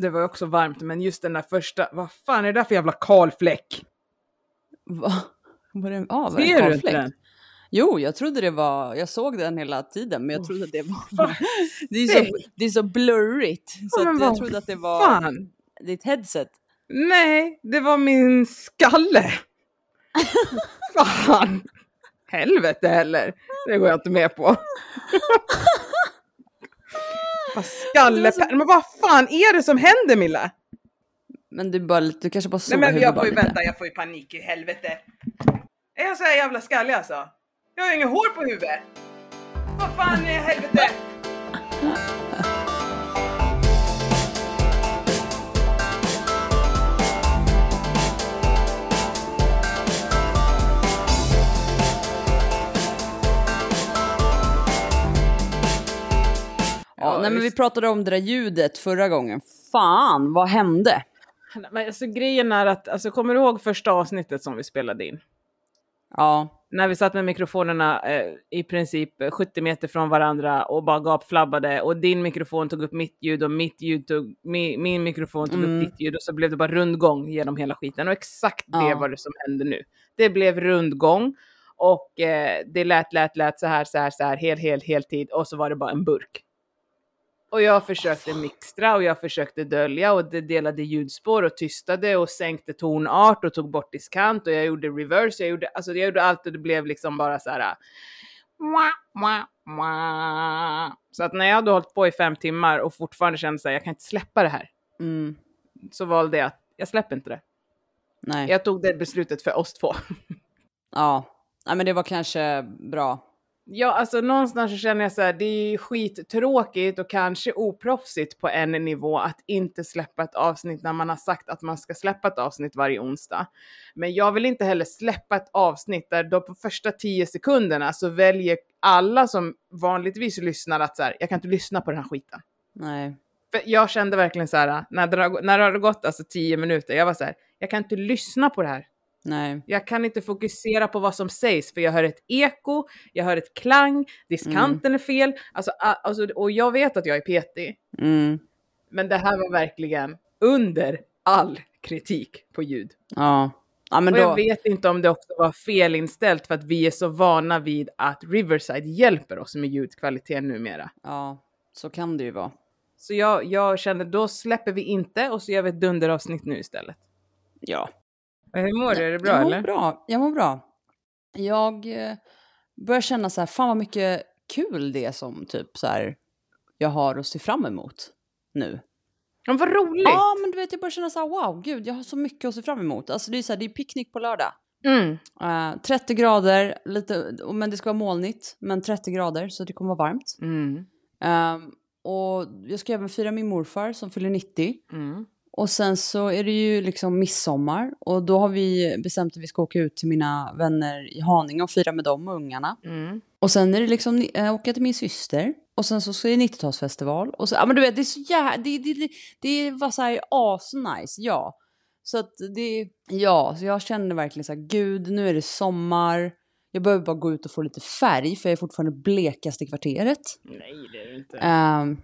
det var också varmt, men just den där första, vad fan är det där för jävla kalfläck? Va? Var det, ah, var det Ser du inte den? Jo, jag trodde det var, jag såg den hela tiden, men jag trodde att det var, det är så, det är så blurrigt. Så att jag trodde att det var Fan! ditt headset. Nej, det var min skalle. fan! Helvete heller. Det går jag inte med på. vad skallepär... Men vad fan är det som händer Milla? Men du, bara, du kanske bara Nej såg men jag får ju lite. vänta, jag får ju panik i helvete. Är jag så här jävla skallig alltså? Jag har ju inget hår på huvudet. Vad fan i helvete? Ja, nej, men vi pratade om det där ljudet förra gången. Fan, vad hände? Men alltså grejen är att, alltså kommer du ihåg första avsnittet som vi spelade in? Ja, När vi satt med mikrofonerna eh, i princip eh, 70 meter från varandra och bara gapflabbade och din mikrofon tog upp mitt ljud och mitt ljud tog, mi, min mikrofon tog Mm. upp ditt ljud och så blev det bara rundgång genom hela skiten och exakt det Ja. var det som hände nu. Det blev rundgång och eh, det lät, lät, lät så här, så här, så här, hel, hel, heltid och så var det bara en burk. Och jag försökte mixtra och jag försökte dölja och det delade ljudspår och tystade och sänkte tonart och tog bort diskant och jag gjorde reverse, jag gjorde, alltså jag gjorde allt och det blev liksom bara så här. Mwah. Så att när jag hade hållit på i fem timmar och fortfarande kände så här, jag kan inte släppa det här, mm, så valde jag att jag släpper inte det. nej. Jag tog det beslutet för oss två. Ja, nej, men det var kanske bra. Ja, alltså någonstans så känner jag så här, det är skittråkigt och kanske oproffsigt på en nivå att inte släppa ett avsnitt när man har sagt att man ska släppa ett avsnitt varje onsdag. Men jag vill inte heller släppa ett avsnitt där på första tio sekunderna så väljer alla som vanligtvis lyssnar att så här, jag kan inte lyssna på den här skiten. Nej. För jag kände verkligen så här, när det, har- när det hade gått alltså tio minuter, jag var så här, jag kan inte lyssna på det här. Nej. Jag kan inte fokusera på vad som sägs för jag hör ett eko, jag hör ett klang, diskanten är fel. Alltså, alltså, och jag vet att jag är petig. Mm, Men det här var verkligen under all kritik på ljud. ja. Ja, men och jag då, vet inte om det också var felinställt för att vi är så vana vid att Riverside hjälper oss med ljudkvaliteten numera. ja, så kan det ju vara. Så jag, jag kände då släpper vi inte och så gör vi ett dunderavsnitt nu istället. Ja. Hur mår du? Är det bra jag mår eller? bra. Jag mår bra. Jag eh, börjar känna så här, fan vad mycket kul det är som typ så här, jag har att se fram emot nu. Men vad roligt! Ja, men du vet, jag börjar känna så här, wow, gud, jag har så mycket att se fram emot. Alltså det är så här, det är picknick på lördag. Mm. Eh, 30 grader, lite, men det ska vara molnigt, men 30 grader så det kommer vara varmt. Mm. Ehm, och jag ska även fira min morfar som fyller 90. Mm. Och sen så är det ju liksom midsommar och då har vi bestämt att vi ska åka ut till mina vänner i Haninge och fira med dem och ungarna. Mm. Och sen är det liksom ni- äh, åka till min syster och sen så ska det 90-talsfestival. Och så, ja men du vet det är så jävla, det, det, det, det var så här asnice, ja. Så att det, ja, så jag kände verkligen så här, gud nu är det sommar. Jag behöver bara gå ut och få lite färg för jag är fortfarande blekast i kvarteret. Nej, det är det inte. Um,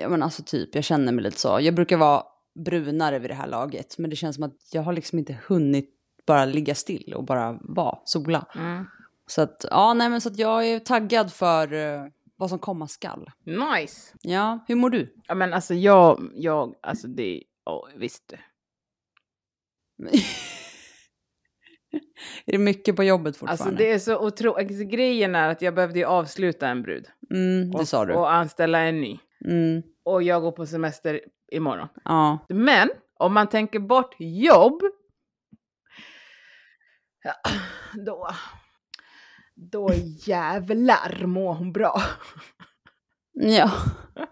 ja men alltså typ, jag känner mig lite så. Jag brukar vara brunare vid det här laget. Men det känns som att jag har liksom inte hunnit bara ligga still och bara vara, sola. Mm. Så att, ja nej men så att jag är taggad för eh, vad som komma skall. Nice! Ja, hur mår du? Ja men alltså jag, jag, alltså det, ja visst är det mycket på jobbet Alltså fortfarande? det är så otroligt, alltså, grejen är att jag behövde ju avsluta en brud. Mm, det och, sa du. Och anställa en ny. Mm, Och jag går på semester imorgon. ja. Men om man tänker bort jobb, då, då jävlar mår hon bra. Ja,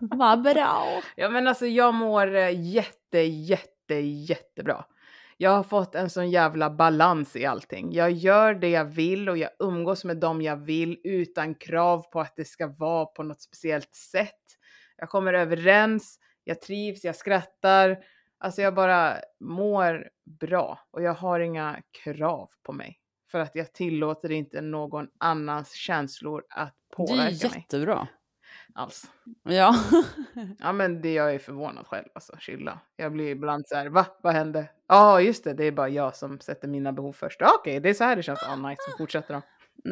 vad bra. Ja men alltså jag mår eh, jätte, jätte, jättebra. Jag har fått en sån jävla balans i allting. Jag gör det jag vill och jag umgås med dem jag vill utan krav på att det ska vara på något speciellt sätt. Jag kommer överens, jag trivs, jag skrattar. Alltså jag bara mår bra och jag har inga krav på mig. För att jag tillåter inte någon annans känslor att Det är påverka ju mig. jättebra. alls. Ja. Ja men det jag är förvånad själv alltså, chilla. Jag blir ibland så här, va? Vad hände? Ja just det, det är bara jag som sätter mina behov först. Okej, det är så här det känns. Ja, nice, så fortsätter de.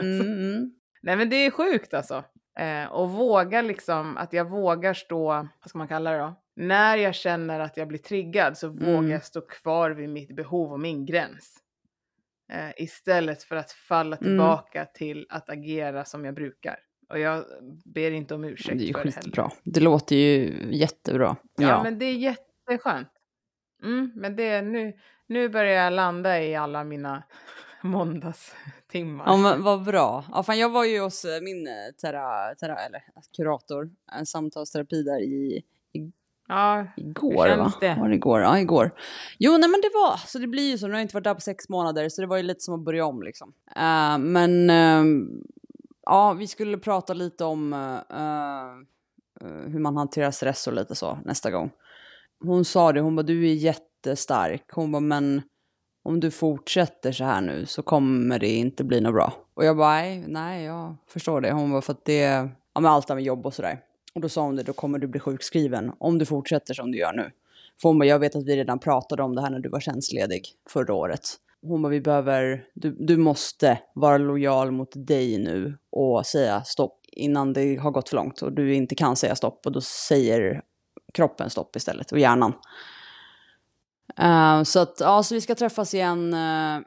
Mm, mm. Nej men det är sjukt alltså. Eh, och våga liksom, att jag vågar stå, vad ska man kalla det då? När jag känner att jag blir triggad så vågar Mm. jag stå kvar vid mitt behov och min gräns. Eh, istället för att falla Mm. tillbaka till att agera som jag brukar. Och jag ber inte om ursäkt Det är ju för det heller. skitbra. Det låter ju jättebra. Ja, Ja. men det är jätteskönt. Mm, men det nu, nu börjar jag landa i alla mina måndagstimmar. Ja men vad bra. Ja, fan, jag var ju hos eh, min eh, tera, tera, eller, kurator, en samtalsterapi där i, Ja, igår Hur va? det? Var det igår? Ja, igår. Jo, nej men det var, så det blir ju så, nu har jag inte varit där på sex månader, så det var ju lite som att börja om liksom. Eh, men ehm, ja, vi skulle prata lite om eh, eh, hur man hanterar stress och lite så nästa gång. Hon sa det, hon bara du är jättestark, hon bara men om du fortsätter så här nu så kommer det inte bli något bra. Och jag bara nej, nej jag förstår det. Hon bara för att det, ja men allt det här med jobb och sådär. Och då sa hon det, då kommer du bli sjukskriven om du fortsätter som du gör nu. För hon bara, jag vet att vi redan pratade om det här när du var tjänstledig förra året. Hon bara, vi behöver, du, du måste vara lojal mot dig nu och säga stopp innan det har gått för långt och du inte kan säga stopp och då säger kroppen stopp istället och hjärnan. Eh, så att, ja, så vi ska träffas igen eh,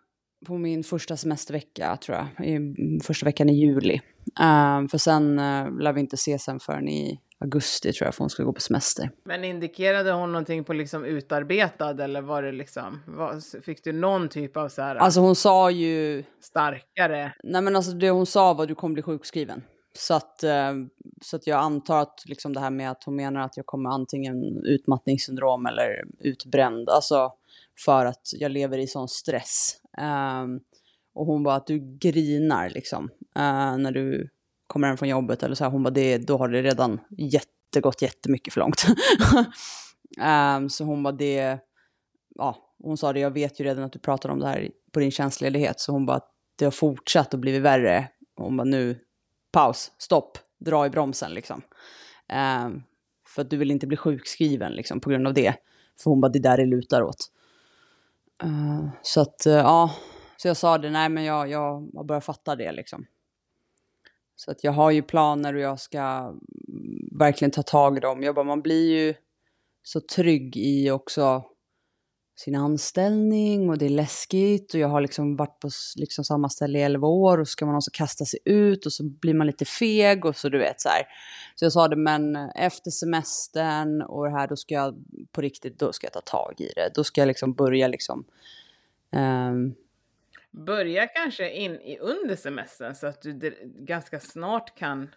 på min första semestervecka tror jag, i första veckan i juli. Eh, för sen uh, lär vi inte ses sen förrän i augusti tror jag, för hon ska gå på semester. men indikerade hon någonting på liksom utarbetad eller var det liksom, var, fick du någon typ av så här Alltså hon sa ju, starkare? nej men alltså det hon sa var du kommer bli sjukskriven. Så att, eh, så att jag antar att liksom det här med att hon menar att jag kommer antingen utmattningssyndrom eller utbränd, alltså för att jag lever i sån stress. Ehm, och hon bara att du grinar liksom eh, när du kommer hem från jobbet eller så här. Hon bara det, då har det redan jättegått jättemycket för långt. Ehm, så hon bara det, ja, hon sa det, jag vet ju redan att du pratar om det här på din tjänstledighet, så hon bara att det har fortsatt och blivit värre. Hon bara nu, paus, stopp, dra i bromsen liksom. Eh, för att du vill inte bli sjukskriven liksom på grund av det. För hon bara, det där det lutar åt. Eh, så att, eh, ja, så jag sa det, nej men jag, jag har börjat fatta det liksom. Så att jag har ju planer och jag ska mm, verkligen ta tag i dem. Jag bara, man blir ju så trygg i också sin anställning och det är läskigt och jag har liksom varit på liksom samma ställe i 11 år och så ska man också kasta sig ut och så blir man lite feg och så du vet så här. Så jag sa det, men efter semestern och det här då ska jag på riktigt, då ska jag ta tag i det. Då ska jag liksom börja liksom um... Börja kanske in i under semestern så att du ganska snart kan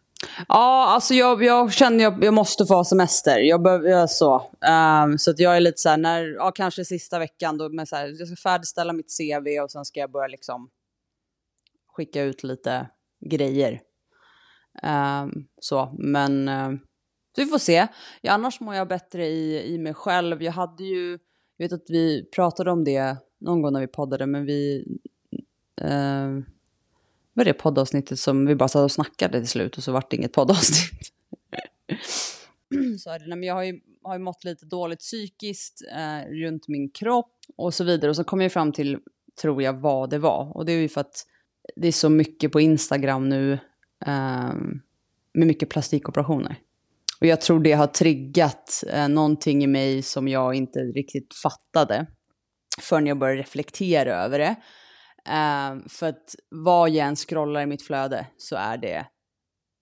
Ja, alltså jag, jag känner jag, jag måste få ha semester. Jag behöver så. Um, så att jag är lite så här, när, ja kanske sista veckan då, men så här, jag ska färdigställa mitt CV och sen ska jag börja liksom skicka ut lite grejer. Um, så, men uh, så vi får se. Ja, annars mår jag bättre i, i mig själv. Jag hade ju, jag vet att vi pratade om det någon gång när vi poddade, men vi uh, var det poddavsnittet som vi bara satt och snackade till slut och så vart det inget poddavsnitt. så är det. Men jag har ju, har ju mått lite dåligt psykiskt eh, runt min kropp och så vidare. Och så kom jag fram till, tror jag, vad det var. Och det är ju för att det är så mycket på Instagram nu eh, med mycket plastikoperationer. Och jag tror det har triggat eh, någonting i mig som jag inte riktigt fattade förrän jag började reflektera över det. Eh, för att vad jag än scrollar i mitt flöde så är det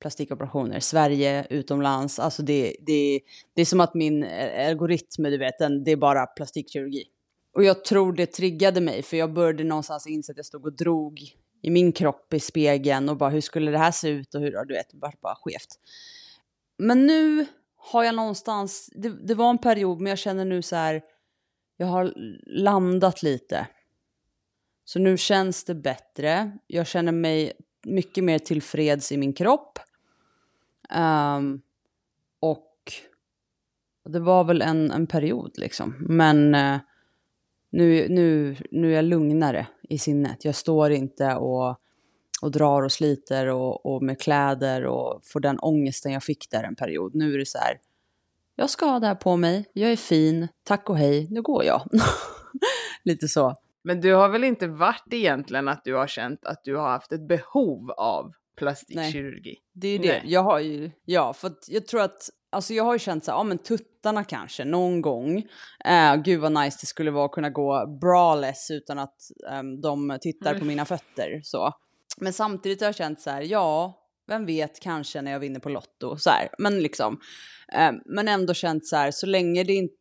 plastikoperationer. Sverige, utomlands, alltså det, det, det är som att min eh, algoritm, du vet, den, det är bara plastikkirurgi. Och jag tror det triggade mig, för jag började någonstans inse att jag stod och drog i min kropp i spegeln och bara hur skulle det här se ut och hur, du vet, bara, bara skevt. Men nu har jag någonstans, det, det var en period, men jag känner nu så här, jag har landat lite. Så nu känns det bättre. Jag känner mig mycket mer tillfreds i min kropp. Um, och det var väl en, en period liksom. Men uh, nu, nu, nu är jag lugnare i sinnet. Jag står inte och och drar och sliter och, och med kläder och får den ångesten jag fick där en period. Nu är det så här, jag ska ha det här på mig, jag är fin, tack och hej, nu går jag. Lite så. Men du har väl inte varit egentligen att du har känt att du har haft ett behov av plastikkirurgi? Det är ju det. Nej. Jag har ju, ja, för att jag tror att, alltså jag har ju känt så här, ja men tuttarna kanske någon gång. Eh, gud vad nice det skulle vara att kunna gå braless utan att ehm, de tittar på Mm. mina fötter så. Men samtidigt har jag känt så här, ja, vem vet kanske när jag vinner på Lotto så här. Men liksom, eh, men ändå känt så här, så länge det inte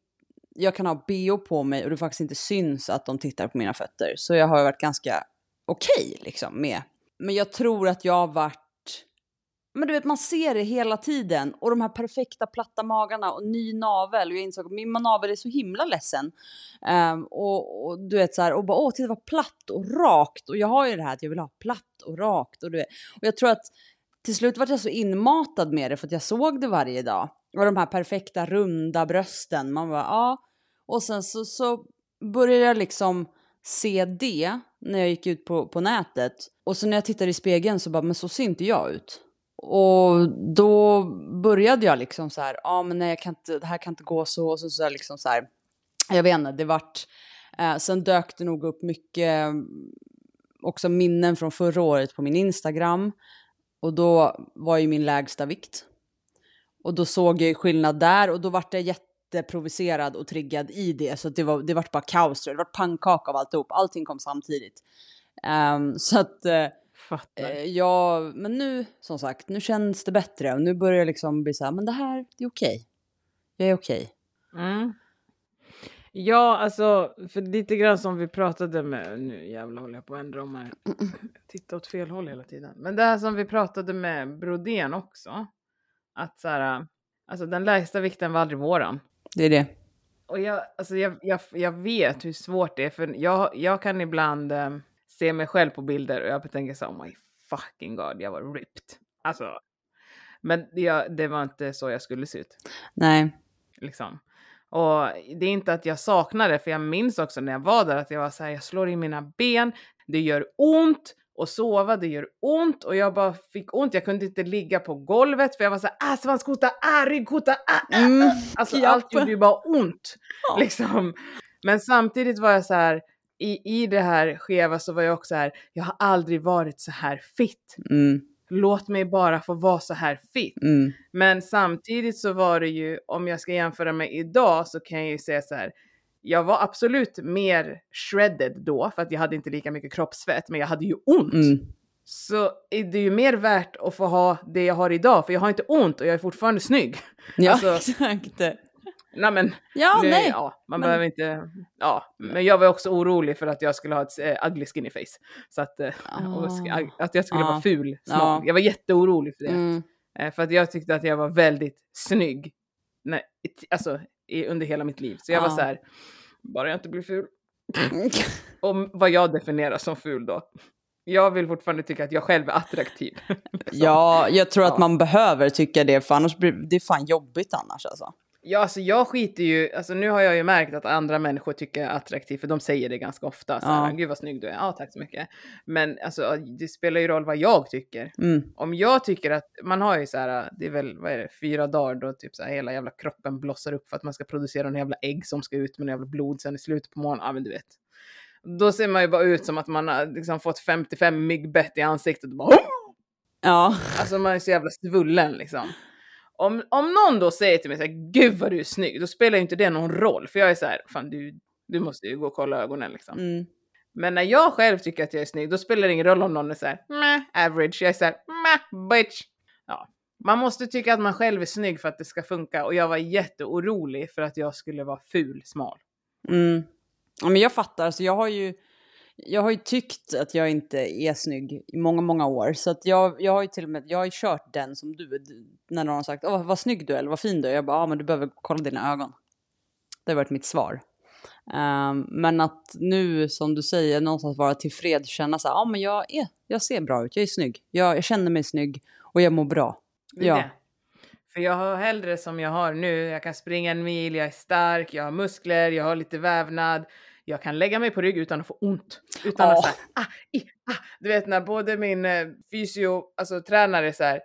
jag kan ha bh på mig och det faktiskt inte syns att de tittar på mina fötter. Så jag har varit ganska okej liksom med. Men jag tror att jag har varit men du vet, man ser det hela tiden. Och de här perfekta platta magarna och ny navel. Och jag insåg att min navel är så himla ledsen. Um, och, och du vet så här, och bara åh, titta vad platt och rakt. Och jag har ju det här att jag vill ha platt och rakt. Och, du vet. och jag tror att till slut var jag så inmatad med det för att jag såg det varje dag. Och de här perfekta runda brösten. Man bara ja. Och sen så, så började jag liksom se det när jag gick ut på, på nätet. Och så när jag tittade i spegeln så bara, men så ser inte jag ut. Och då började jag liksom så här, ja men nej jag kan inte, det här kan inte gå så. Och så, så här liksom så här, jag vet inte, det vart, eh, sen dök det nog upp mycket mm, också minnen från förra året på min Instagram. Och då var ju min lägsta vikt. Och då såg jag skillnad där och då vart jag jätteprovocerad och triggad i det. Så det, var, det vart bara kaos, det vart pannkaka av alltihop. Allting kom samtidigt. Ehm, så att, eh, Fattar. eh, ja, men nu som sagt, nu känns det bättre och nu börjar jag liksom bli så här, men det här, det är okej. Jag är okej. Mm. Ja, alltså, för lite grann som vi pratade med, nu jävlar håller jag på att ändra om här, titta åt fel håll hela tiden. Men det här som vi pratade med Brodén också, att så här, alltså den lägsta vikten var aldrig våran. Det är det. Och jag, alltså jag, jag, jag vet hur svårt det är, för jag, jag kan ibland eh, se mig själv på bilder och jag tänker så oh my fucking god, jag var ripped. Alltså, men det, det var inte så jag skulle se ut. Nej. Liksom. Och det är inte att jag saknar det, för jag minns också när jag var där att jag var så här, jag slår i mina ben, det gör ont och sova, det gör ont och jag bara fick ont. Jag kunde inte ligga på golvet för jag var så här, ah, svanskota, ah, ryggkota, ah, ah, ah. Mm, Alltså japp. allt gjorde ju bara ont. Ja. Liksom. Men samtidigt var jag så här, i, i det här skeva så var jag också så här, jag har aldrig varit så här fit. Mm, Låt mig bara få vara så här fit. mm, Men samtidigt så var det ju, om jag ska jämföra med idag så kan jag ju säga så här. Jag var absolut mer shredded då för att jag hade inte lika mycket kroppsfett men jag hade ju ont. mm. Så är det ju mer värt att få ha det jag har idag för jag har inte ont och jag är fortfarande snygg. Ja, Alltså- exakt. Nej men, Ja, nu, nej. ja, man men- behöver inte, ja. Men jag var också orolig för att jag skulle ha ett äh, ugly skinny face. Så att, eh, och sk- att jag skulle Ah. vara ful, smal. Ja. Jag var jätteorolig för det. Mm. Eh, För att jag tyckte att jag var väldigt snygg. Nej, alltså i, under hela mitt liv. Så jag var Ja. så här, bara jag inte blir ful. Och vad jag definierar som ful då. Jag vill fortfarande tycka att jag själv är attraktiv. Ja, jag tror att Ja. man behöver tycka det, för annars blir det är fan jobbigt annars alltså. Ja, alltså jag skiter ju, alltså nu har jag ju märkt att andra människor tycker jag är attraktiv, för de säger det ganska ofta. Så här, Ja. Gud vad snygg du är, ja tack så mycket. Men alltså det spelar ju roll vad jag tycker. Mm. Om jag tycker att, man har ju så här, det är väl, vad är det, fyra dagar då typ så här hela jävla kroppen blossar upp för att man ska producera en jävla ägg som ska ut med en jävla blod sen i slutet på morgonen, ja men du vet. Då ser man ju bara ut som att man har liksom fått 55 myggbett i ansiktet och bara Ja. Alltså man är så jävla svullen liksom. Om, om någon då säger till mig så här, gud vad du är snygg, då spelar ju inte det någon roll. För jag är så här, fan du, du måste ju gå och kolla ögonen liksom. Mm. Men när jag själv tycker att jag är snygg, då spelar det ingen roll om någon är så här, average. Jag är så här, bitch. Ja. Man måste tycka att man själv är snygg för att det ska funka. Och jag var jätteorolig för att jag skulle vara ful smal. Mm. Ja, men jag fattar, alltså jag har ju jag har ju tyckt att jag inte är snygg i många, många år. Så att jag, jag har ju till och med, jag har ju kört den som du, när någon har sagt Åh, vad snygg du är eller vad fin du är. Jag bara, ja men du behöver kolla dina ögon. Det har varit mitt svar. Ehm, men att nu, som du säger, någonstans vara tillfreds, känna så här, ja men jag, är, jag ser bra ut, jag är snygg. Jag, jag känner mig snygg och jag mår bra. Det Ja. det. För jag har hellre som jag har nu, jag kan springa en mil, jag är stark, jag har muskler, jag har lite vävnad, jag kan lägga mig på rygg utan att få ont. Utan Ja. att såhär, ah, i, ah. Du vet när både min eh, fysio, alltså tränare så här,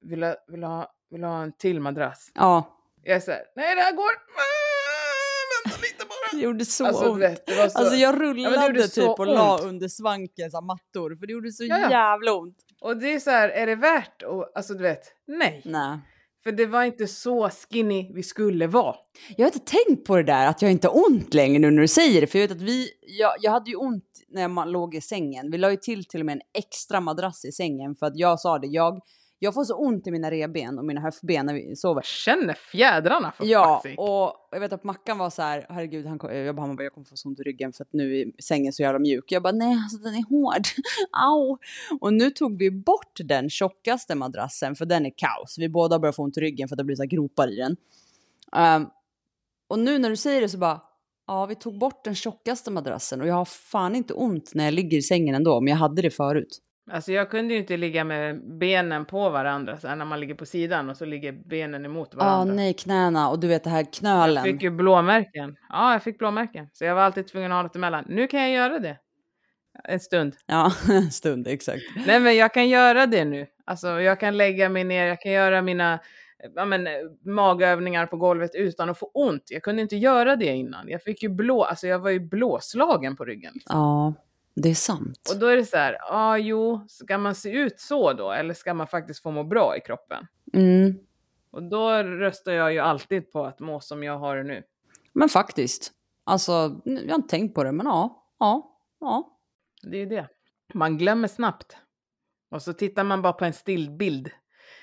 vill du vill ha, vill ha en till madrass? Ja, Jag är såhär, nej det här går, ah, vänta lite bara. det gjorde så Alltså, ont. vet, så, Alltså jag rullade gjorde typ och la ont. under svanken så mattor för det gjorde så Ja, ja. jävla ont. och det är så här, är det värt att, alltså du vet, nej. Nej. För det var inte så skinny vi skulle vara. Jag har inte tänkt på det där att jag inte har ont längre nu när du säger det. För jag vet att vi, jag, jag hade ju ont när man låg i sängen. Vi la ju till till och med en extra madrass i sängen för att jag sa det, jag, jag får så ont i mina revben och mina höftben när vi sover. Känner fjädrarna för Ja, sake. och jag vet att Mackan var så här, herregud, han, kom- jag bara, han bara, jag kommer få så ont i ryggen för att nu är sängen så jävla mjuk. Jag bara, nej, alltså den är hård. Au! Och nu tog vi bort den tjockaste madrassen för den är kaos. Vi båda börjar få ont i ryggen för att det blir så här gropar i den. Ehm, och nu när du säger det så bara, ja, vi tog bort den tjockaste madrassen och jag har fan inte ont när jag ligger i sängen ändå, men jag hade det förut. Alltså jag kunde ju inte ligga med benen på varandra så här, när man ligger på sidan och så ligger benen emot Ja, varandra. nej, knäna och du vet det här jag knölen. fick ju blåmärken. Ja, jag fick blåmärken. Så jag var alltid tvungen att ha något emellan. Nu kan jag göra det. En stund. Ja, en stund, exakt. Nej men jag kan göra det nu. Alltså jag kan lägga mig ner, jag kan göra mina ja, men, eh, magövningar på golvet utan att få ont. Jag kunde inte göra det innan. Jag fick ju blå, alltså jag var ju blåslagen på ryggen. liksom. Ja, det är sant. Och då är det så här, ja ah, jo, ska man se ut så då? Eller ska man faktiskt få må bra i kroppen? Mm. Och då röstar jag ju alltid på att må som jag har det nu. Men faktiskt. Alltså, jag har inte tänkt på det, men ja. Ja. Ja. Det är ju det. Man glömmer snabbt. Och så tittar man bara på en stillbild.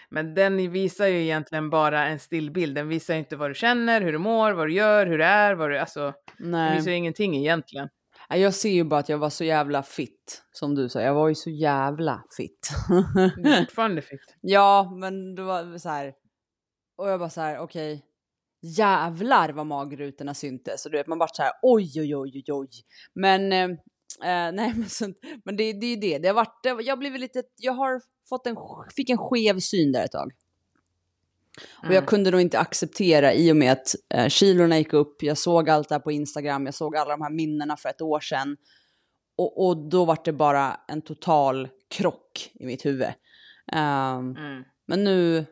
Men den visar ju egentligen bara en stillbild. Den visar ju inte vad du känner, hur du mår, vad du gör, hur det är, vad du... Alltså, den visar ju Nej. ingenting egentligen. Jag ser ju bara att jag var så jävla fit. Som du sa, jag var ju så jävla fit. Du är fortfarande fit. ja, men det var så här. Och jag bara så här, okej. Jävlar vad magrutorna syntes. Och du vet, man bara så här, oj, oj, oj, oj, oj. Men, eh, eh, nej, men, sånt, men det, det är ju det. Det har varit, jag har blivit lite, jag har fått en, fick en skev syn där ett tag. Och jag Mm. kunde nog inte acceptera i och med att eh, kilorna gick upp. Jag såg allt det här på Instagram. Jag såg alla de här minnena för ett år sedan. Och, och då var det bara en total krock i mitt huvud. Ehm, Mm. men nu,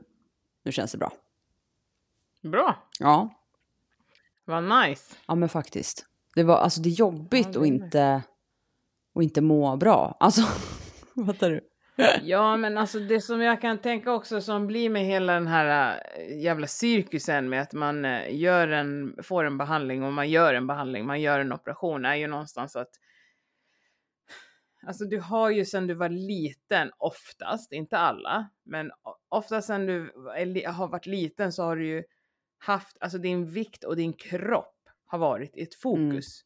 nu känns det bra. Bra, Ja, vad nice. ja men faktiskt. Det, var, alltså, det är jobbigt Ja, det att, är inte, att inte må bra. Alltså, fattar du? Ja, men alltså det som jag kan tänka också som blir med hela den här äh, jävla cirkusen med att man äh, gör en, får en behandling och man gör en behandling, man gör en operation är ju någonstans att Alltså du har ju sedan du var liten oftast, inte alla, men oftast sedan du har varit liten så har du ju haft, alltså din vikt och din kropp har varit i ett fokus.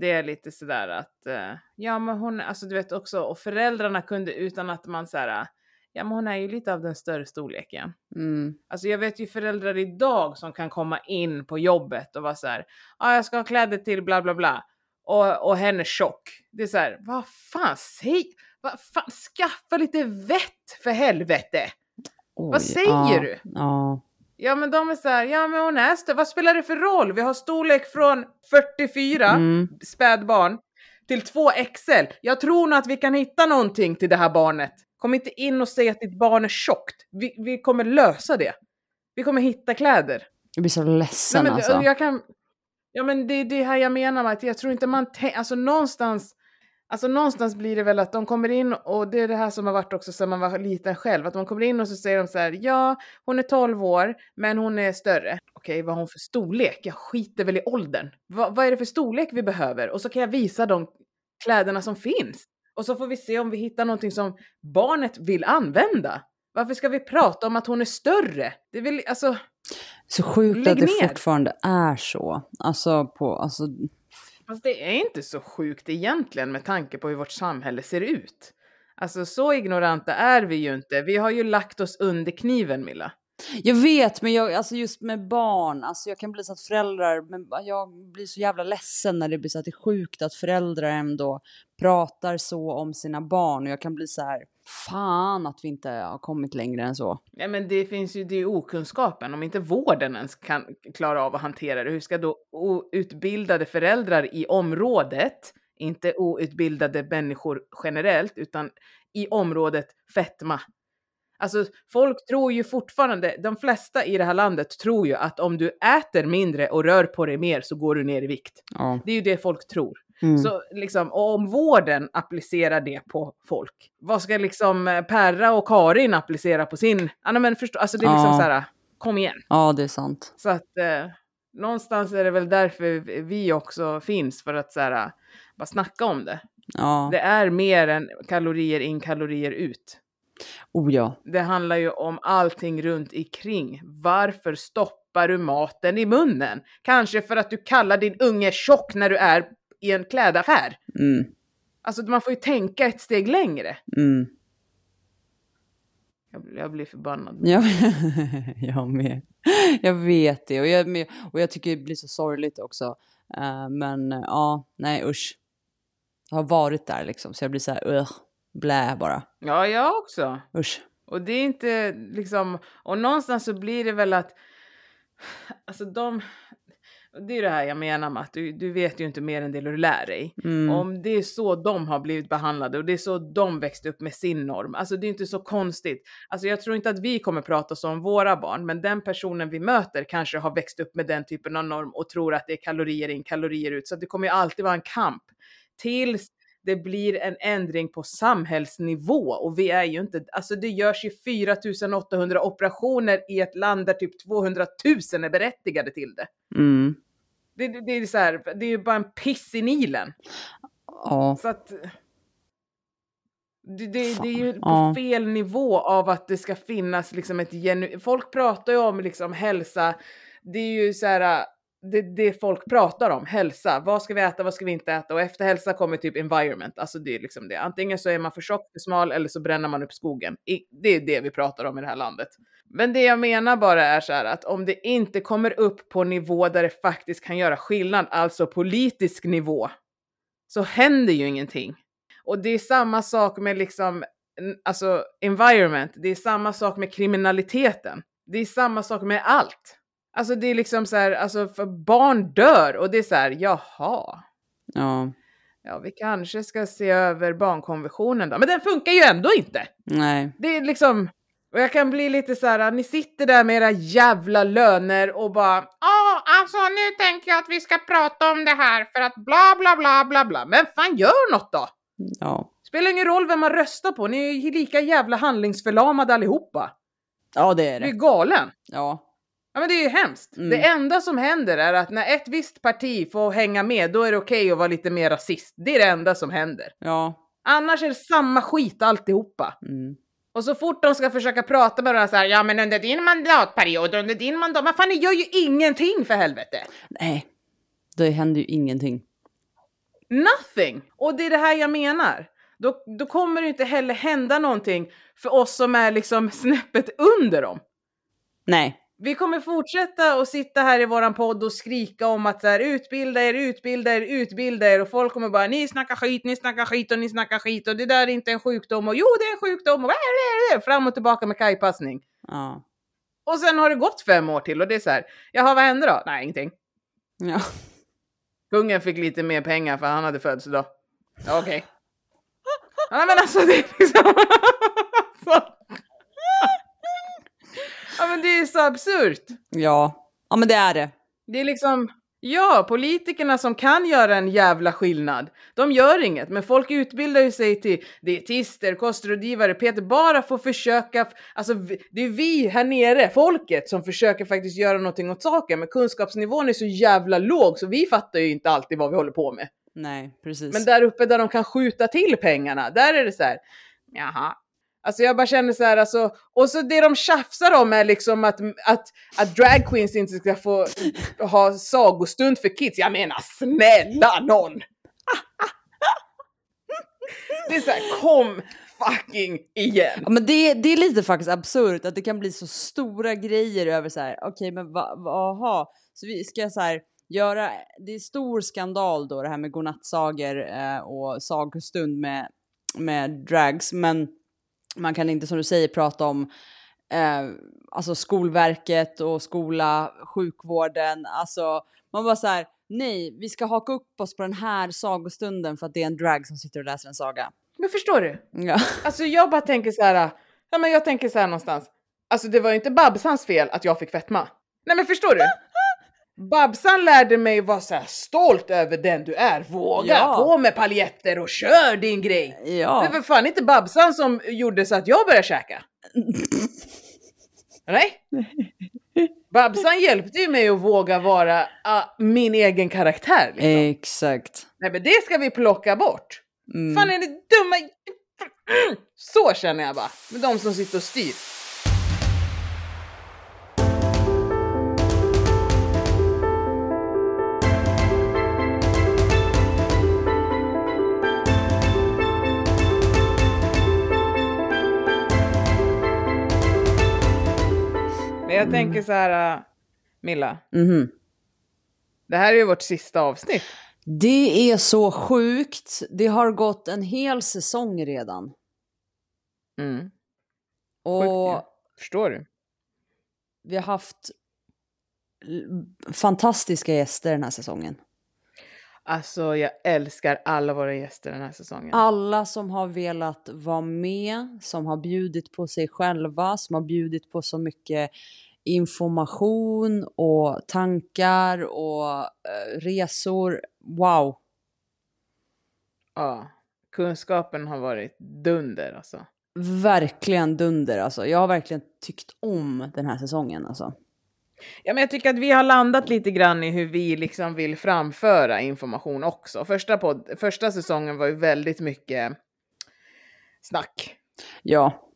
Det är lite sådär att, eh, ja men hon, alltså du vet också, och föräldrarna kunde utan att man såhär, ja men hon är ju lite av den större storleken. Mm. Alltså jag vet ju föräldrar idag som kan komma in på jobbet och vara så här, ja ah, jag ska ha kläder till bla bla bla. Och, och hen är tjock. Det är så här, vad fan säg, vad fan, skaffa lite vett för helvete. Oj, Vad säger ja, du? Ja. Ja men de är så här, ja men hon är större, vad spelar det för roll? Vi har storlek från 44 Mm. spädbarn till 2 XL. Jag tror nog att vi kan hitta någonting till det här barnet. Kom inte in och säg att ditt barn är tjockt. Vi, vi kommer lösa det. Vi kommer hitta kläder. Jag blir så ledsen Nej, men, alltså. jag kan, ja men det är det här jag menar med att jag tror inte man tän- alltså någonstans, alltså någonstans blir det väl att de kommer in och det är det här som har varit också sedan man var liten själv, att de kommer in och så säger de så här, ja hon är 12 år men hon är större. Okej, vad har hon för storlek? Jag skiter väl i åldern. Va, vad är det för storlek vi behöver? Och så kan jag visa de kläderna som finns. Och så får vi se om vi hittar någonting som barnet vill använda. Varför ska vi prata om att hon är större? Det vill, alltså, Så sjukt Lägg att det ner. fortfarande är så. Alltså på, alltså, Fast det är inte så sjukt egentligen med tanke på hur vårt samhälle ser ut. Alltså så ignoranta är vi ju inte. Vi har ju lagt oss under kniven Milla. jag vet, men jag, alltså just med barn, alltså jag kan bli så att föräldrar, men jag blir så jävla ledsen när det blir så att det är sjukt att föräldrar ändå pratar så om sina barn och jag kan bli så här, Fan att vi inte har kommit längre än så. Ja, men det finns ju, det är okunskapen. Om inte vården ens kan klara av att hantera det, hur ska då outbildade föräldrar i området, inte outbildade människor generellt, utan i området fetma. Alltså folk tror ju fortfarande, de flesta i det här landet tror ju att om du äter mindre och rör på dig mer så går du ner i vikt. Ja. Det är ju det folk tror. Mm. Så liksom, och om vården applicerar det på folk, vad ska liksom eh, Perra och Karin applicera på sin? Ja, men förstå, alltså det är liksom Ja. så här, kom igen. ja, det är sant. Så att eh, någonstans är det väl därför vi också finns, för att så här, bara snacka om det. Ja, Det är mer än kalorier in, kalorier ut. oh ja. Det handlar ju om allting runt omkring. Varför stoppar du maten i munnen? Kanske för att du kallar din unge tjock när du är i en klädaffär. Mm. Alltså man får ju tänka ett steg längre. Mm. Jag, blir- jag blir förbannad. Jag, jag med. Jag vet det och jag, och jag tycker det blir så sorgligt också. Eh, men eh, ja, nej usch. Jag har varit där liksom så jag blir så här, uh, blä bara. Ja, jag också. Usch. Och det är inte liksom, och någonstans så blir det väl att, alltså de, det är det här jag menar med att du, du vet ju inte mer än det du lär dig. Mm. Om det är så de har blivit behandlade och det är så de växte upp med sin norm. Alltså det är inte så konstigt. Alltså jag tror inte att vi kommer prata så om våra barn, men den personen vi möter kanske har växt upp med den typen av norm och tror att det är kalorier in, kalorier ut. Så det kommer ju alltid vara en kamp. Tills det blir en ändring på samhällsnivå och vi är ju inte, alltså det görs ju 4800 operationer i ett land där typ 200 000 är berättigade till det. Mm. Det, det, det är så här, det är ju bara en piss i Nilen. Ja. Så att det, det, det är ju på fel nivå av att det ska finnas liksom ett genu... Folk pratar ju om liksom hälsa. Det är ju så här, det, det folk pratar om, hälsa. Vad ska vi äta, vad ska vi inte äta? Och efter hälsa kommer typ environment. Alltså det är liksom det. Antingen så är man för tjock, för smal eller så bränner man upp skogen. I, det är det vi pratar om i det här landet. Men det jag menar bara är så här att om det inte kommer upp på nivå där det faktiskt kan göra skillnad, alltså politisk nivå, så händer ju ingenting. Och det är samma sak med liksom, alltså environment, det är samma sak med kriminaliteten. Det är samma sak med allt. Alltså det är liksom så här, alltså för barn dör och det är så här, jaha, Ja. ja vi kanske ska se över barnkonventionen då. Men den funkar ju ändå inte. Nej. Det är liksom, och jag kan bli lite så här, ni sitter där med era jävla löner och bara, ja alltså nu tänker jag att vi ska prata om det här för att bla bla bla bla bla. Men fan gör något då! Ja. Spelar ingen roll vem man röstar på, ni är ju lika jävla handlingsförlamade allihopa. Ja, det är Du är det. galen. Ja. Ja men det är ju hemskt. Mm. Det enda som händer är att när ett visst parti får hänga med, då är det okej att vara lite mer rasist. Det är det enda som händer. Ja. Annars är det samma skit alltihopa. Mm. Och så fort de ska försöka prata med varandra så här, ja men under din mandatperiod, under din mandat, men fan ni gör ju ingenting för helvete! Nej. Det händer ju ingenting. Nothing! Och det är det här jag menar. Då, då kommer det inte heller hända någonting för oss som är liksom snäppet under dem. Nej. Vi kommer fortsätta att sitta här i våran podd och skrika om att så här, utbilda er, utbilda er, utbilda er och folk kommer bara ni snackar skit, ni snackar skit och ni snackar skit och det där är inte en sjukdom och jo det är en sjukdom och fram och tillbaka med kajpassning. Ja. Och sen har det gått fem år till och det är så här, jaha vad hände då? Nej ingenting. Ja. Kungen fick lite mer pengar för han hade födelsedag. Ja, Okej. Ja men alltså det är liksom... Ja men det är så absurt. Ja. Ja, men det är det. Det är liksom, ja, politikerna som kan göra en jävla skillnad, de gör inget. Men folk utbildar ju sig till dietister, kostrådgivare, Peter, bara för att försöka, alltså det är vi här nere, folket, som försöker faktiskt göra någonting åt saken. Men kunskapsnivån är så jävla låg så vi fattar ju inte alltid vad vi håller på med. Nej, precis. Men där uppe där de kan skjuta till pengarna, där är det så här, jaha. Alltså jag bara känner så här, alltså, och så det de tjafsar om är liksom att, att, att drag queens inte ska få ha sagostund för kids. Jag menar snälla någon! Det är så här, kom fucking igen! Ja, men det, det är lite faktiskt absurt att det kan bli så stora grejer över så här. Okej, men vad, va, aha. Så vi ska så här göra. Det är stor skandal då det här med godnattsagor eh, och sagostund med med drags, men man kan inte som du säger prata om eh, alltså Skolverket och skola, sjukvården, alltså man bara så här, nej, vi ska haka upp oss på den här sagostunden för att det är en drag som sitter och läser en saga. Men förstår du? Ja. Alltså jag bara tänker så här, ja men jag tänker så här någonstans. Alltså det var ju inte Babsans fel att jag fick fetma. Nej men förstår du? Babsan lärde mig vara så stolt över den du är. Våga Ja. på med paljetter och kör din grej. Ja. Det var fan inte Babsan som gjorde så att jag började käka. Nej? Babsan hjälpte ju mig att våga vara ah, min egen karaktär. Liksom. Exakt. Nej men det ska vi plocka bort. Mm. Fan är det dumma... Så känner jag bara, med de som sitter och styr. Jag tänker så här, äh, Milla. Mhm. Det här är ju vårt sista avsnitt. Det är så sjukt. Det har gått en hel säsong redan. Mm. Och ju. Förstår du? vi har haft fantastiska gäster den här säsongen. Alltså jag älskar alla våra gäster den här säsongen. Alla som har velat vara med, som har bjudit på sig själva, som har bjudit på så mycket information och tankar och eh, resor. Wow! Ja. Kunskapen har varit dunder alltså. Verkligen dunder alltså. Jag har verkligen tyckt om den här säsongen alltså. Ja, men jag tycker att vi har landat lite grann i hur vi liksom vill framföra information också. Första, podd, första säsongen var ju väldigt mycket snack. Ja,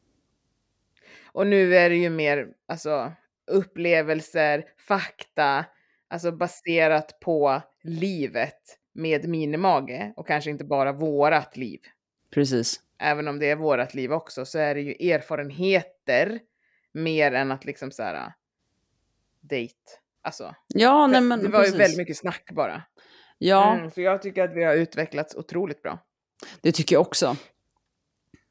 Och nu är det ju mer alltså, upplevelser, fakta, alltså baserat på livet med minimage och kanske inte bara vårat liv. precis. Även om det är vårat liv också så är det ju erfarenheter mer än att liksom så här date. Alltså, Ja, nej men det var precis. ju väldigt mycket snack bara. Ja, Mm, så jag tycker att vi har utvecklats otroligt bra. det tycker jag också.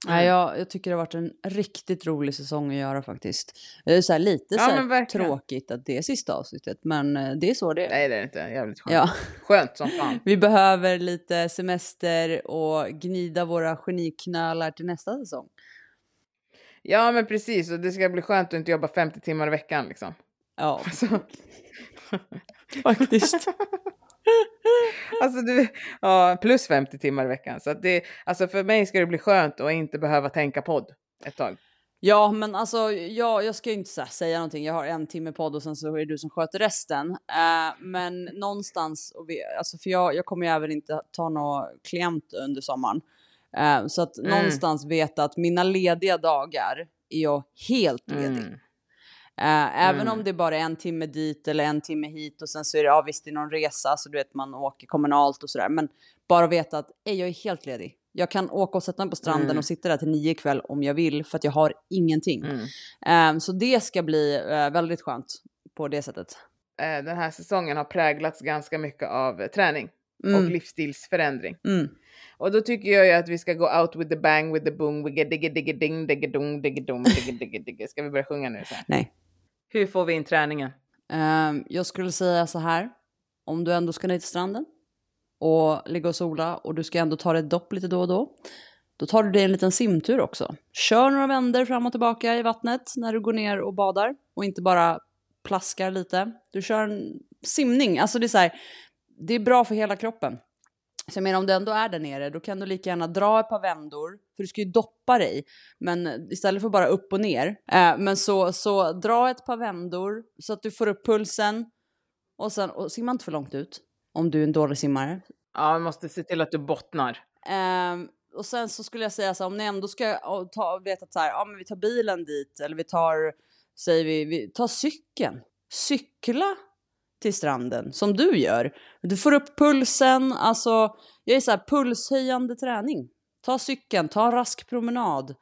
Nej, Mm. jag, jag tycker det har varit en riktigt rolig säsong att göra faktiskt. Det är så här lite Ja, så här tråkigt att det är sista avsnittet, men eh, det är så det är. Nej det är inte, jävligt skönt. Ja, Skönt som fan. vi behöver lite semester och gnida våra geniknölar till nästa säsong. Ja men precis, och det ska bli skönt att inte jobba 50 timmar i veckan liksom. Ja, Alltså, faktiskt. alltså du, ja, plus 50 timmar i veckan. Så att det, alltså för mig ska det bli skönt att inte behöva tänka podd ett tag. Ja, men alltså jag, jag ska inte så säga någonting. Jag har en timme podd och sen så är det du som sköter resten. Eh, men någonstans, och vi, alltså för jag, jag kommer ju även inte ta någon klient under sommaren. Eh, så att Mm. någonstans veta att mina lediga dagar är jag helt ledig. Mm. Eh, även Mm. om det bara är en timme dit eller en timme hit och sen så är det, ja visst det är någon resa så du vet man åker kommunalt och sådär. Men bara veta att ej, jag är helt ledig. Jag kan åka och sätta mig på stranden Mm. och sitta där till nio ikväll om jag vill för att jag har ingenting. Mm. Ehm, så det ska bli eh, väldigt skönt på det sättet. Eh, Den här säsongen har präglats ganska mycket av träning och Mm, livsstilsförändring. mm. Och då tycker jag ju att vi ska gå out with the bang with the boom, wigga digga digga ding digga dong digga dong digga digga digga. Ska vi börja sjunga nu sen? Nej. Hur får vi in träningen? Ehm, jag skulle säga så här. Om du ändå ska ner till stranden och ligga och sola och du ska ändå ta dig ett dopp lite då och då. Då tar du dig en liten simtur också. Kör några vändor fram och tillbaka i vattnet när du går ner och badar och inte bara plaskar lite. Du kör en simning, alltså det är så här, det är bra för hela kroppen. Så jag menar om du ändå är där nere, då kan du lika gärna dra ett par vändor, för du ska ju doppa dig. Men istället för bara upp och ner, eh, men så, så dra ett par vändor så att du får upp pulsen. Och sen, och simma inte för långt ut, om du är en dålig simmare. Ja, vi måste se till att du bottnar. Ehm, och sen så skulle jag säga så här, om ni ändå ska ta, vet att så här, ja men vi tar bilen dit, eller vi tar, säger vi, vi tar cykeln. Cykla till stranden, som du gör. Du får upp pulsen, alltså, jag är så här pulshöjande träning. Ta cykeln, ta en rask promenad.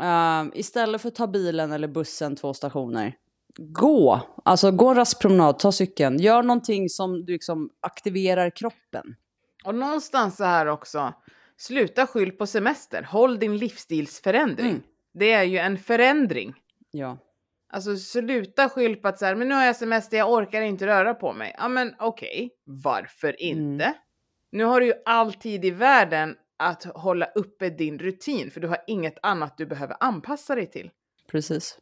Ehm, istället för att ta bilen eller bussen två stationer. Gå, alltså gå en rask promenad, ta cykeln. Gör någonting som du liksom aktiverar kroppen. Och någonstans så här också, sluta skyll på semester. Håll din livsstilsförändring. Mm. det är ju en förändring. Ja. Alltså sluta skyll på att så här, men nu har jag semester, jag orkar inte röra på mig. Ja men okej, varför inte? Mm. Nu har du ju all tid i världen att hålla uppe din rutin, för du har inget annat du behöver anpassa dig till. Precis.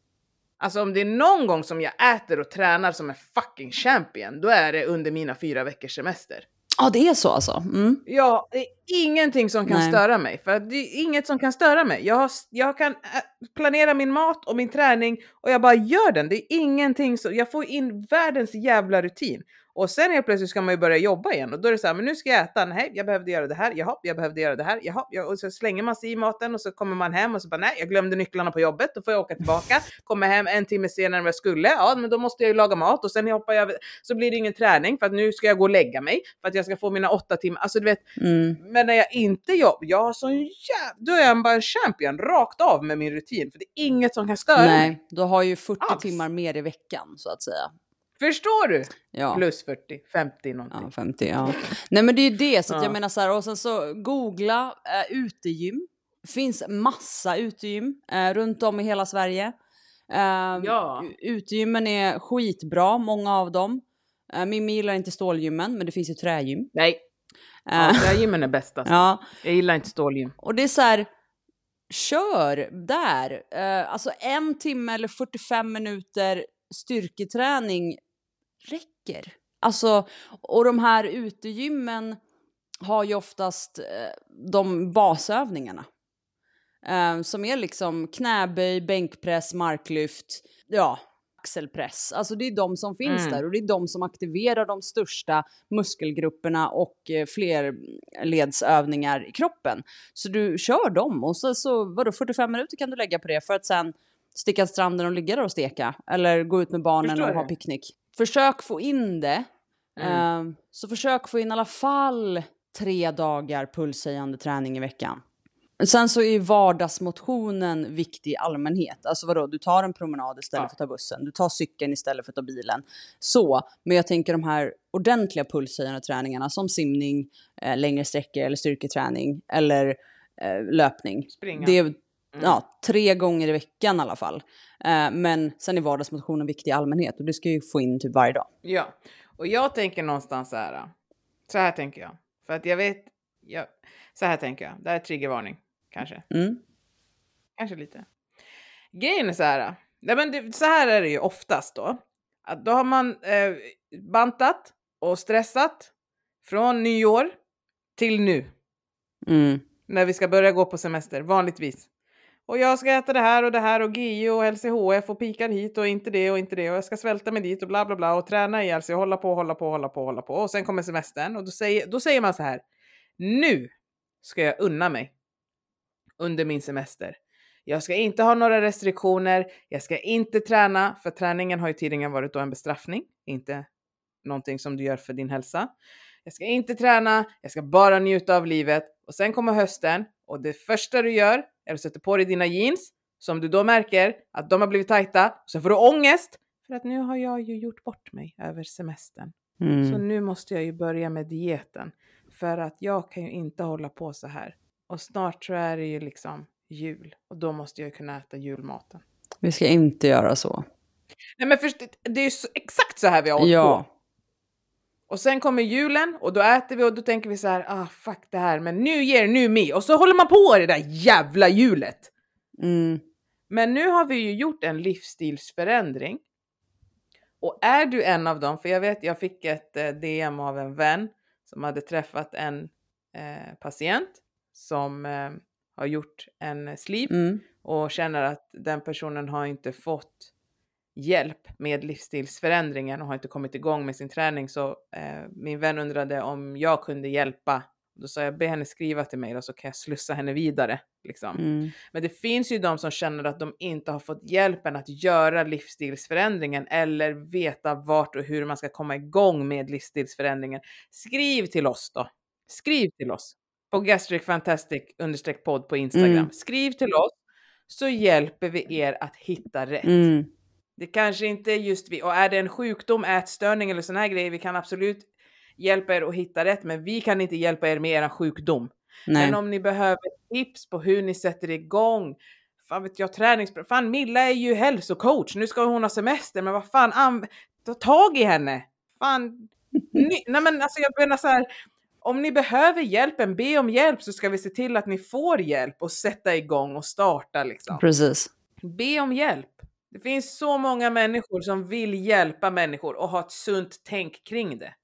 Alltså om det är någon gång som jag äter och tränar som en fucking champion, då är det under mina fyra veckors semester. Ja, det är så alltså. Mm. Ja, det är ingenting som kan Nej. störa mig. För det är inget som kan störa mig. Jag, jag kan äh, planera min mat och min träning och jag bara gör den. Det är ingenting som, jag får in världens jävla rutin. Och sen helt plötsligt ska man ju börja jobba igen och då är det så här, men nu ska jag äta, nej jag behövde göra det här, jaha, jag behövde göra det här, jaha, ja, och så slänger man sig i maten och så kommer man hem och så bara nej, jag glömde nycklarna på jobbet, då får jag åka tillbaka, kommer hem en timme senare än vad jag skulle, ja men då måste jag ju laga mat och sen hoppar jag, över- så blir det ingen träning för att nu ska jag gå och lägga mig för att jag ska få mina åtta timmar, alltså du vet, Mm. men när jag inte jobbar, jag har sån jävla, då är jag bara en champion rakt av med min rutin för det är inget som kan störa. Nej, du har ju 40 Alls. timmar mer i veckan så att säga. Förstår du? Ja. Plus 40, 50 någonting. Ja, 50, ja. Nej men det är ju det, så Ja. jag menar så här, och sen så googla eh, utegym. finns massa utegym eh, runt om i hela Sverige. Eh, Ja. Utegymmen är skitbra, många av dem. Eh, Mimmi gillar inte stålgymmen, men det finns ju trägym. Nej, Eh, ja, trägymmen är bäst alltså. ja, Jag gillar inte stålgym. och det är så här, kör där. Eh, alltså en timme eller 45 minuter styrketräning räcker. Alltså, och de här utegymmen har ju oftast eh, de basövningarna. Eh, som är liksom knäböj, bänkpress, marklyft, ja, axelpress. Alltså det är de som finns Mm. där och det är de som aktiverar de största muskelgrupperna och eh, flerledsövningar i kroppen. Så du kör dem och så, så vadå, 45 minuter kan du lägga på det för att sen sticka stranden och ligga där och steka. Eller gå ut med barnen Förstår och ha picknick. Försök få in det. Mm. Eh, så försök få in i alla fall tre dagar pulshöjande träning i veckan. Sen så är vardagsmotionen viktig i allmänhet. Alltså vadå, du tar en promenad istället Ja. för att ta bussen. Du tar cykeln istället för att ta bilen. Så, men jag tänker de här ordentliga pulshöjande träningarna som simning, eh, längre sträckor eller styrketräning eller eh, löpning. Springa. Det är ja, tre gånger i veckan i alla fall. Eh, men sen är vardagsmotionen viktig i allmänhet och det ska ju få in typ varje dag. Ja, och jag tänker någonstans så här. Så här tänker jag. För att jag vet, jag, så här tänker jag. Det här är triggervarning, kanske. Mm. Kanske lite. Grejen är så här. Nej, men det, så här är det ju oftast då. Att då har man eh, bantat och stressat från nyår till nu. Mm. när vi ska börja gå på semester, vanligtvis. Och jag ska äta det här och det här och GI och LCHF och pikar hit och inte det och inte det och jag ska svälta mig dit och bla bla bla och träna ihjäl sig och hålla på, hålla på, hålla på, hålla på och sen kommer semestern och då säger, då säger man så här. Nu ska jag unna mig under min semester. Jag ska inte ha några restriktioner. Jag ska inte träna, för träningen har ju tidigare varit då en bestraffning, inte någonting som du gör för din hälsa. Jag ska inte träna, jag ska bara njuta av livet. Och sen kommer hösten och det första du gör att sätta på dig dina jeans som du då märker att de har blivit tajta. Så får du ångest för att nu har jag ju gjort bort mig över semestern. Så Mm. nu måste jag ju börja med dieten. För att jag kan ju inte hålla på så här. Och snart så är det ju liksom jul. Och då måste jag kunna äta julmaten. Vi ska inte göra så. Nej men först, det är ju så, exakt så här vi har hållit Ja. på. Och sen kommer julen och då äter vi och då tänker vi så här, ah fuck det här, men new year, new me. Och så håller man på det där jävla hjulet. Mm. Men nu har vi ju gjort en livsstilsförändring. Och är du en av dem, för jag vet jag fick ett eh, DM av en vän som hade träffat en eh, patient som eh, har gjort en sleeve Mm. och känner att den personen har inte fått hjälp med livsstilsförändringen och har inte kommit igång med sin träning. Så eh, min vän undrade om jag kunde hjälpa. Då sa jag be henne skriva till mig då, så kan jag slussa henne vidare. Liksom. Mm. Men det finns ju de som känner att de inte har fått hjälpen att göra livsstilsförändringen eller veta vart och hur man ska komma igång med livsstilsförändringen. Skriv till oss då. Skriv till oss på gastric fantastic understreck podd på Instagram. Mm. Skriv till oss så hjälper vi er att hitta rätt. Mm. Det kanske inte är just vi, och är det en sjukdom, ätstörning eller sån här grejer, vi kan absolut hjälpa er att hitta rätt, men vi kan inte hjälpa er med er sjukdom. Nej. Men om ni behöver tips på hur ni sätter igång fan vet jag, tränings... Fan Milla är ju hälsocoach, nu ska hon ha semester, men vad fan, an... ta tag i henne! Fan, Ny... nej men alltså jag menar så här, om ni behöver hjälpen, be om hjälp så ska vi se till att ni får hjälp och sätta igång och starta liksom. Precis. Be om hjälp. Det finns så många människor som vill hjälpa människor och ha ett sunt tänk kring det.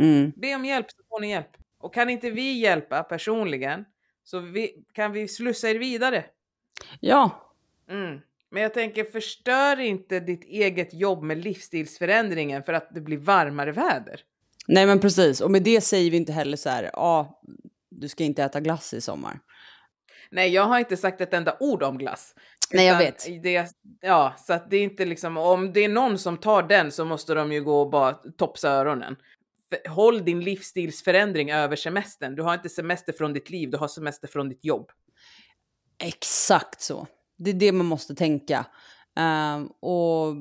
Mm. Be om hjälp så får ni hjälp. Och kan inte vi hjälpa personligen så vi, kan vi slussa er vidare. Ja, Mm. Men jag tänker förstör inte ditt eget jobb med livsstilsförändringen för att det blir varmare väder. nej men precis. Och med det säger vi inte heller så här, ja, du ska inte äta glass i sommar. Nej, jag har inte sagt ett enda ord om glass. Nej, jag vet. Det, ja, så att det är inte liksom, om det är någon som tar den så måste de ju gå och bara topsa öronen. Håll din livsstilsförändring över semestern. Du har inte semester från ditt liv, du har semester från ditt jobb. Exakt så. Det är det man måste tänka. Ehm, och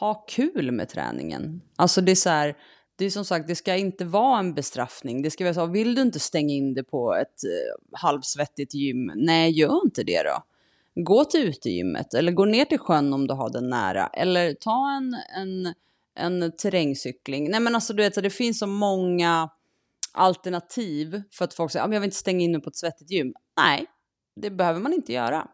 ha kul med träningen. Alltså det är så här, det är som sagt, det ska inte vara en bestraffning. Det ska vara så, vill du inte stänga in dig på ett eh, halvsvettigt gym? Nej, gör inte det då. Gå till utegymmet eller gå ner till sjön om du har den nära. Eller ta en, en, en terrängcykling. Nej men alltså du vet, så det finns så många alternativ för att folk säger att jag vill inte stänga in mig på ett svettigt gym. Nej, det behöver man inte göra.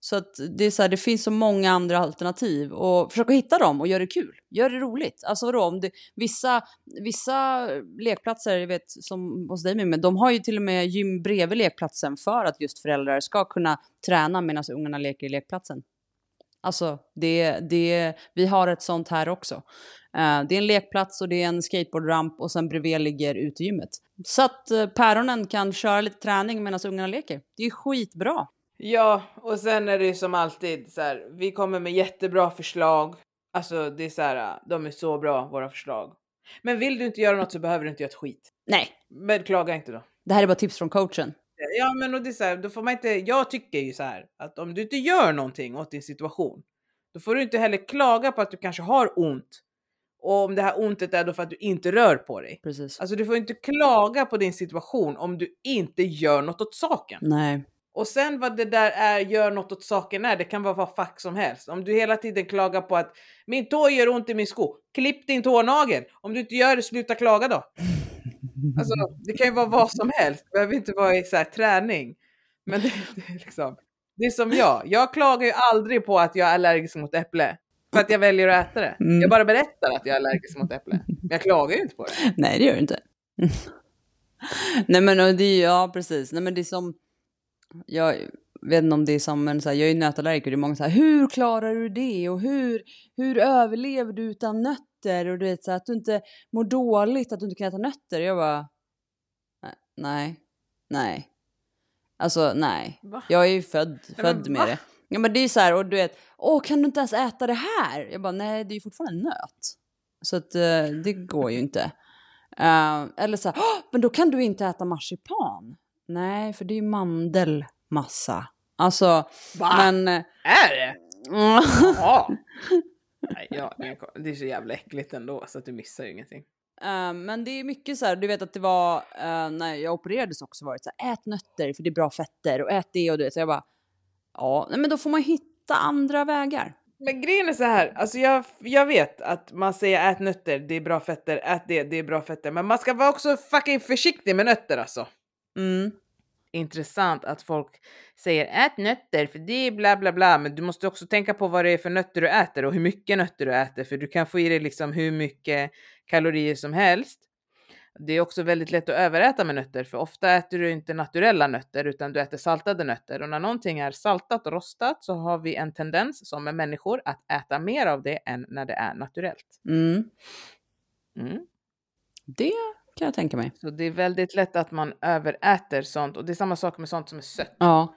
Så att det är så här, det finns så många andra alternativ och försök att hitta dem och gör det kul. Gör det roligt. Alltså vadå, om det, vissa, vissa lekplatser, jag vet som hos dig Mimmi, de har ju till och med gym bredvid lekplatsen för att just föräldrar ska kunna träna medan ungarna leker i lekplatsen. Alltså, det, det, vi har ett sånt här också. Uh, det är en lekplats och det är en skateboardramp och sen bredvid ligger utegymmet. Så att uh, päronen kan köra lite träning medan ungarna leker. Det är skitbra. Ja, och sen är det ju som alltid så här, vi kommer med jättebra förslag. Alltså det är så här, de är så bra våra förslag. Men vill du inte göra något så behöver du inte göra ett skit. Nej, Men klaga inte då. det här är bara tips från coachen. Ja, men och det är så här, då får man inte, jag tycker ju så här att om du inte gör någonting åt din situation, då får du inte heller klaga på att du kanske har ont. Och om det här ontet är då för att du inte rör på dig. Precis. Alltså du får inte klaga på din situation om du inte gör något åt saken. Nej. Och sen vad det där är, gör något åt saken är, det kan vara vad fack som helst. Om du hela tiden klagar på att min tå gör ont i min sko, klipp din tånagel. Om du inte gör det, sluta klaga då. Alltså, det kan ju vara vad som helst, det behöver inte vara i så här, träning. Men det, det, är liksom, det är som jag, jag klagar ju aldrig på att jag är allergisk mot äpple. För att jag väljer att äta det. Mm. Jag bara berättar att jag är allergisk mot äpple. Men jag klagar ju inte på det. Nej, det gör du inte. Nej, men det är ja, precis. Nej, men det är som. Jag vet inte om det är som, men så här, jag är ju nötallergiker. Det är många så här, hur klarar du det? Och hur, hur överlever du utan nötter? Och du vet så här, att du inte mår dåligt, att du inte kan äta nötter. Jag bara, "Nej, nej, nej. Alltså nej. Va? Jag är ju född, men född med va? det. Ja men det är så här, och du vet, åh kan du inte ens äta det här? Jag bara, nej det är ju fortfarande en nöt. Så att eh, det går ju inte. Eh, eller så här, "Åh, men då kan du inte äta marsipan. Nej, för det är ju mandelmassa. Alltså, Va? men... eh, Är det? Jaha. Nej, ja, det är- så jävla äckligt ändå så att du missar ju ingenting. eh, men det är mycket så här, du vet att det var, eh, när jag opererades också var det så här, ät nötter för det är bra fetter och ät det och det. Så jag bara, ja, nej, men då får man hitta andra vägar. Men grejen är så här, alltså jag, jag vet att man säger ät nötter, det är bra fetter, ät det, det är bra fetter. Men man ska vara också fucking försiktig med nötter alltså. Mm. Intressant att folk säger ät nötter för det är bla bla bla. Men du måste också tänka på vad det är för nötter du äter och hur mycket nötter du äter. För du kan få i dig liksom hur mycket kalorier som helst. Det är också väldigt lätt att överäta med nötter för ofta äter du inte naturella nötter utan du äter saltade nötter och när någonting är saltat och rostat så har vi en tendens som är människor att äta mer av det än när det är naturellt. Mm. Mm. Det kan jag tänka mig. Så det är väldigt lätt att man överäter sånt och det är samma sak med sånt som är sött. Ja.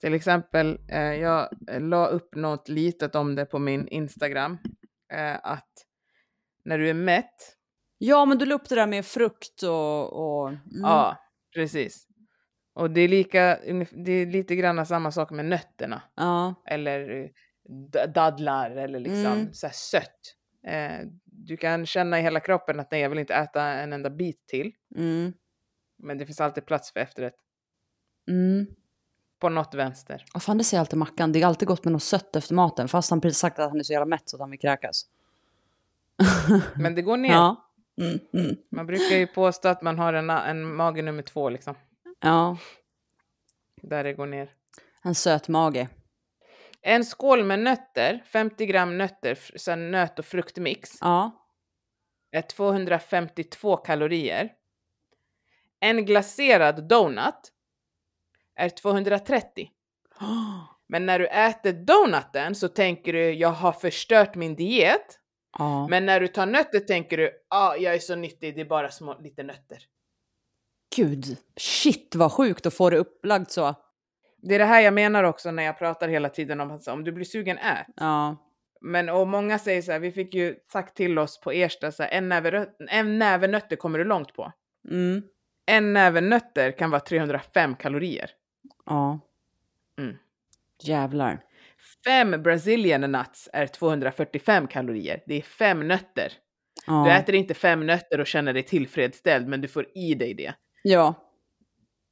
Till exempel, eh, jag la upp något litet om det på min Instagram. Eh, att när du är mätt, Ja, men du la upp det där med frukt och... och mm. ja precis. Och det är, lika, det är lite grann samma sak med nötterna. Ja. Eller eh, dadlar eller liksom Mm. så här sött. Eh, du kan känna i hela kroppen att nej, jag vill inte äta en enda bit till. Mm. Men det finns alltid plats för efterrätt. Mm. på något vänster. Vad fan det säger alltid Mackan, det är alltid gott med något sött efter maten fast han precis sagt att han är så jävla mätt så att han vill kräkas. Men det går ner. Ja. Mm, mm. Man brukar ju påstå att man har en, en mage nummer två liksom. Ja, Där det går ner. en söt mage. En skål med nötter, 50 gram nötter, här nöt och fruktmix, Ja. är 252 kalorier. En glaserad donut är 230. Men när du äter donuten så tänker du jag har förstört min diet. Ja. Men när du tar nötter tänker du ah, jag är så nyttig, det är bara små, lite nötter. Gud, shit vad sjukt att få det upplagt så. Det är det här jag menar också när jag pratar hela tiden om att om du blir sugen ät. Ja. Men och många säger så här, vi fick ju sagt till oss på Ersta så här, en näve, en näve nötter kommer du långt på. Mm. En näve nötter kan vara 305 kalorier. Ja. Mm. Jävlar. Fem Brazilian nuts är 245 kalorier. Det är fem nötter. Ja. Du äter inte fem nötter och känner dig tillfredsställd, men du får i dig det. Ja.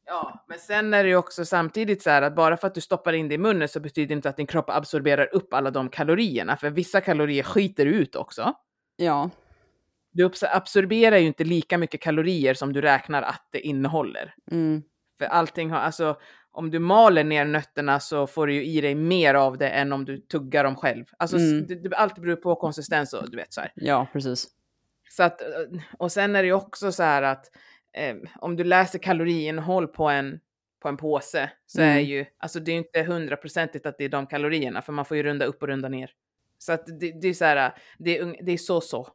Ja, men sen är det ju också samtidigt så här att bara för att du stoppar in det i munnen så betyder det inte att din kropp absorberar upp alla de kalorierna, för vissa kalorier skiter du ut också. Ja. Du abs- absorberar ju inte lika mycket kalorier som du räknar att det innehåller. Mm. För allting har, alltså om du maler ner nötterna så får du ju i dig mer av det än om du tuggar dem själv. Alltså Mm. det, det, allt beror på konsistens och du vet så här. Ja, precis. Så att, eh, och sen är det ju också så här att eh, om du läser kaloriinnehåll på en, på en påse så är Mm. ju, alltså det är ju inte hundraprocentigt att det är de kalorierna för man får ju runda upp och runda ner. Så att det, det är så här, det är, det är så så.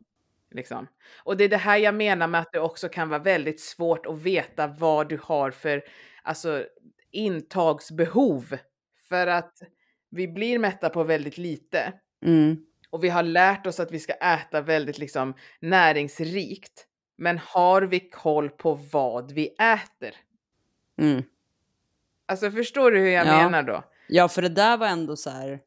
Liksom. Och det är det här jag menar med att det också kan vara väldigt svårt att veta vad du har för alltså, intagsbehov. För att vi blir mätta på väldigt lite. Mm. Och vi har lärt oss att vi ska äta väldigt liksom näringsrikt. Men har vi koll på vad vi äter? Mm. Alltså förstår du hur jag Ja. menar då? Ja, för det där var ändå så här.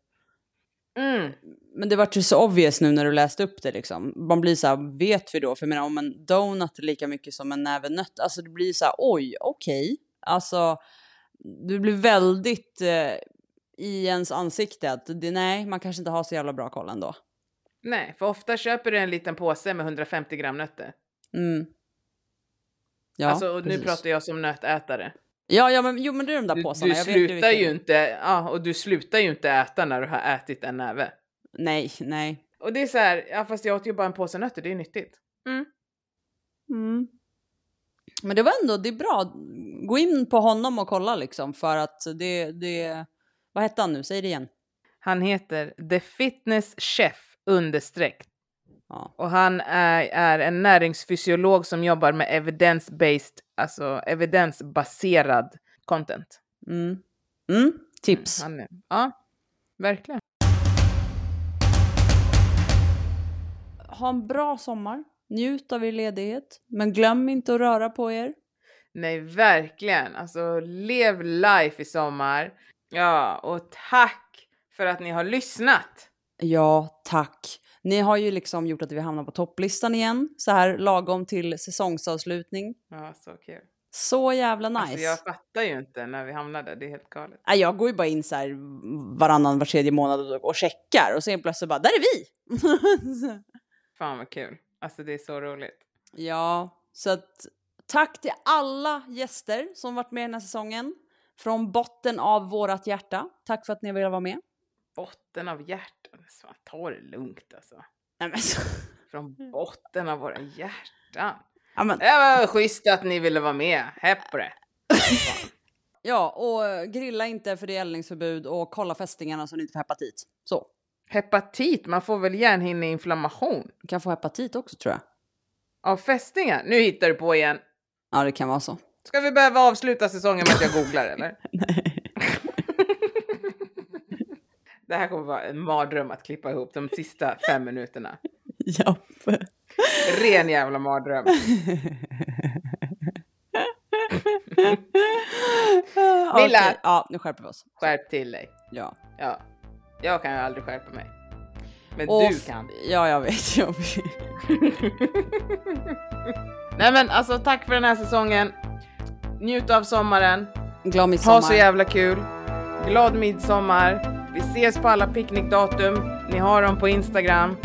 Mm. Men det var ju så obvious nu när du läste upp det liksom. Man blir så här, vet vi då? För jag menar om en donut är lika mycket som en näve nöt. Alltså det blir så här, oj, okej. Alltså, det blir väldigt eh, i ens ansikte att det, nej, man kanske inte har så jävla bra koll ändå. Nej, för ofta köper du en liten påse med 150 gram nötter. Mm. Ja, alltså, och nu pratar jag som nötätare. Ja, ja, men jo, men det är de där Du, påsarna. du slutar ju vilken- inte, ja, och du slutar ju inte äta när du har ätit en näve. Nej, nej. Och det är så här, ja fast jag åt ju bara en påse nötter, det är ju nyttigt. Mm. Mm. Men det var ändå, det är bra. Gå in på honom och kolla liksom för att det, det, vad hette han nu? Säg det igen. Han heter The Fitness Chef understreck Ja. Och han är, är en näringsfysiolog som jobbar med evidence-based, alltså evidensbaserad content. Mm. Mm. Tips. Han är, ja, verkligen. Ha en bra sommar. Njut av er ledighet. Men glöm inte att röra på er. Nej, verkligen. Alltså, lev life i sommar. Ja, och tack för att ni har lyssnat. Ja, tack. Ni har ju liksom gjort att vi hamnar på topplistan igen. Så här lagom till säsongsavslutning. Ja, så kul. Så jävla nice. Alltså, jag fattar ju inte när vi hamnade. Det är helt galet. Nej, jag går ju bara in så här varannan, var tredje månad och, checkar och sen plötsligt bara, där är vi! Fan vad kul. Alltså, det är så roligt. ja, så att tack till alla gäster som varit med den här säsongen. Från botten av vårat hjärta. Tack för att ni ville vara med. Botten av hjärtat. Fan, ta det lugnt alltså. Nej, men, så- Från botten av våra hjärtan. ja, men, Det var schysst att ni ville vara med. Hepp på det. ja, och eh, grilla inte för det är eldningsförbud och kolla fästingarna så ni inte får hepatit. Så. Hepatit, man får väl hjärnhinneinflammation? Du kan få hepatit också tror jag. Av fästingar? Nu hittar du på igen. Ja, det kan vara så. Ska vi behöva avsluta säsongen med att jag googlar eller? Det här kommer vara en mardröm att klippa ihop de sista fem minuterna. Ja. Ren jävla mardröm. Milla! Okej, Ja, nu skärper vi oss. Skärp till dig. Ja. Ja. Jag kan ju aldrig skärpa mig. Men Och du kan. Ja, jag vet. Jag vet. Nej men alltså tack för den här säsongen. Njut av sommaren. Glad midsommar. Ha så jävla kul. glad midsommar. Vi ses på alla picknickdatum. Ni har dem på Instagram.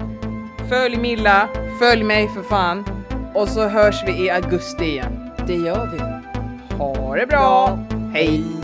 Följ Milla, följ mig för fan. Och så hörs vi i augusti igen. Det gör vi. Ha det bra! Hej!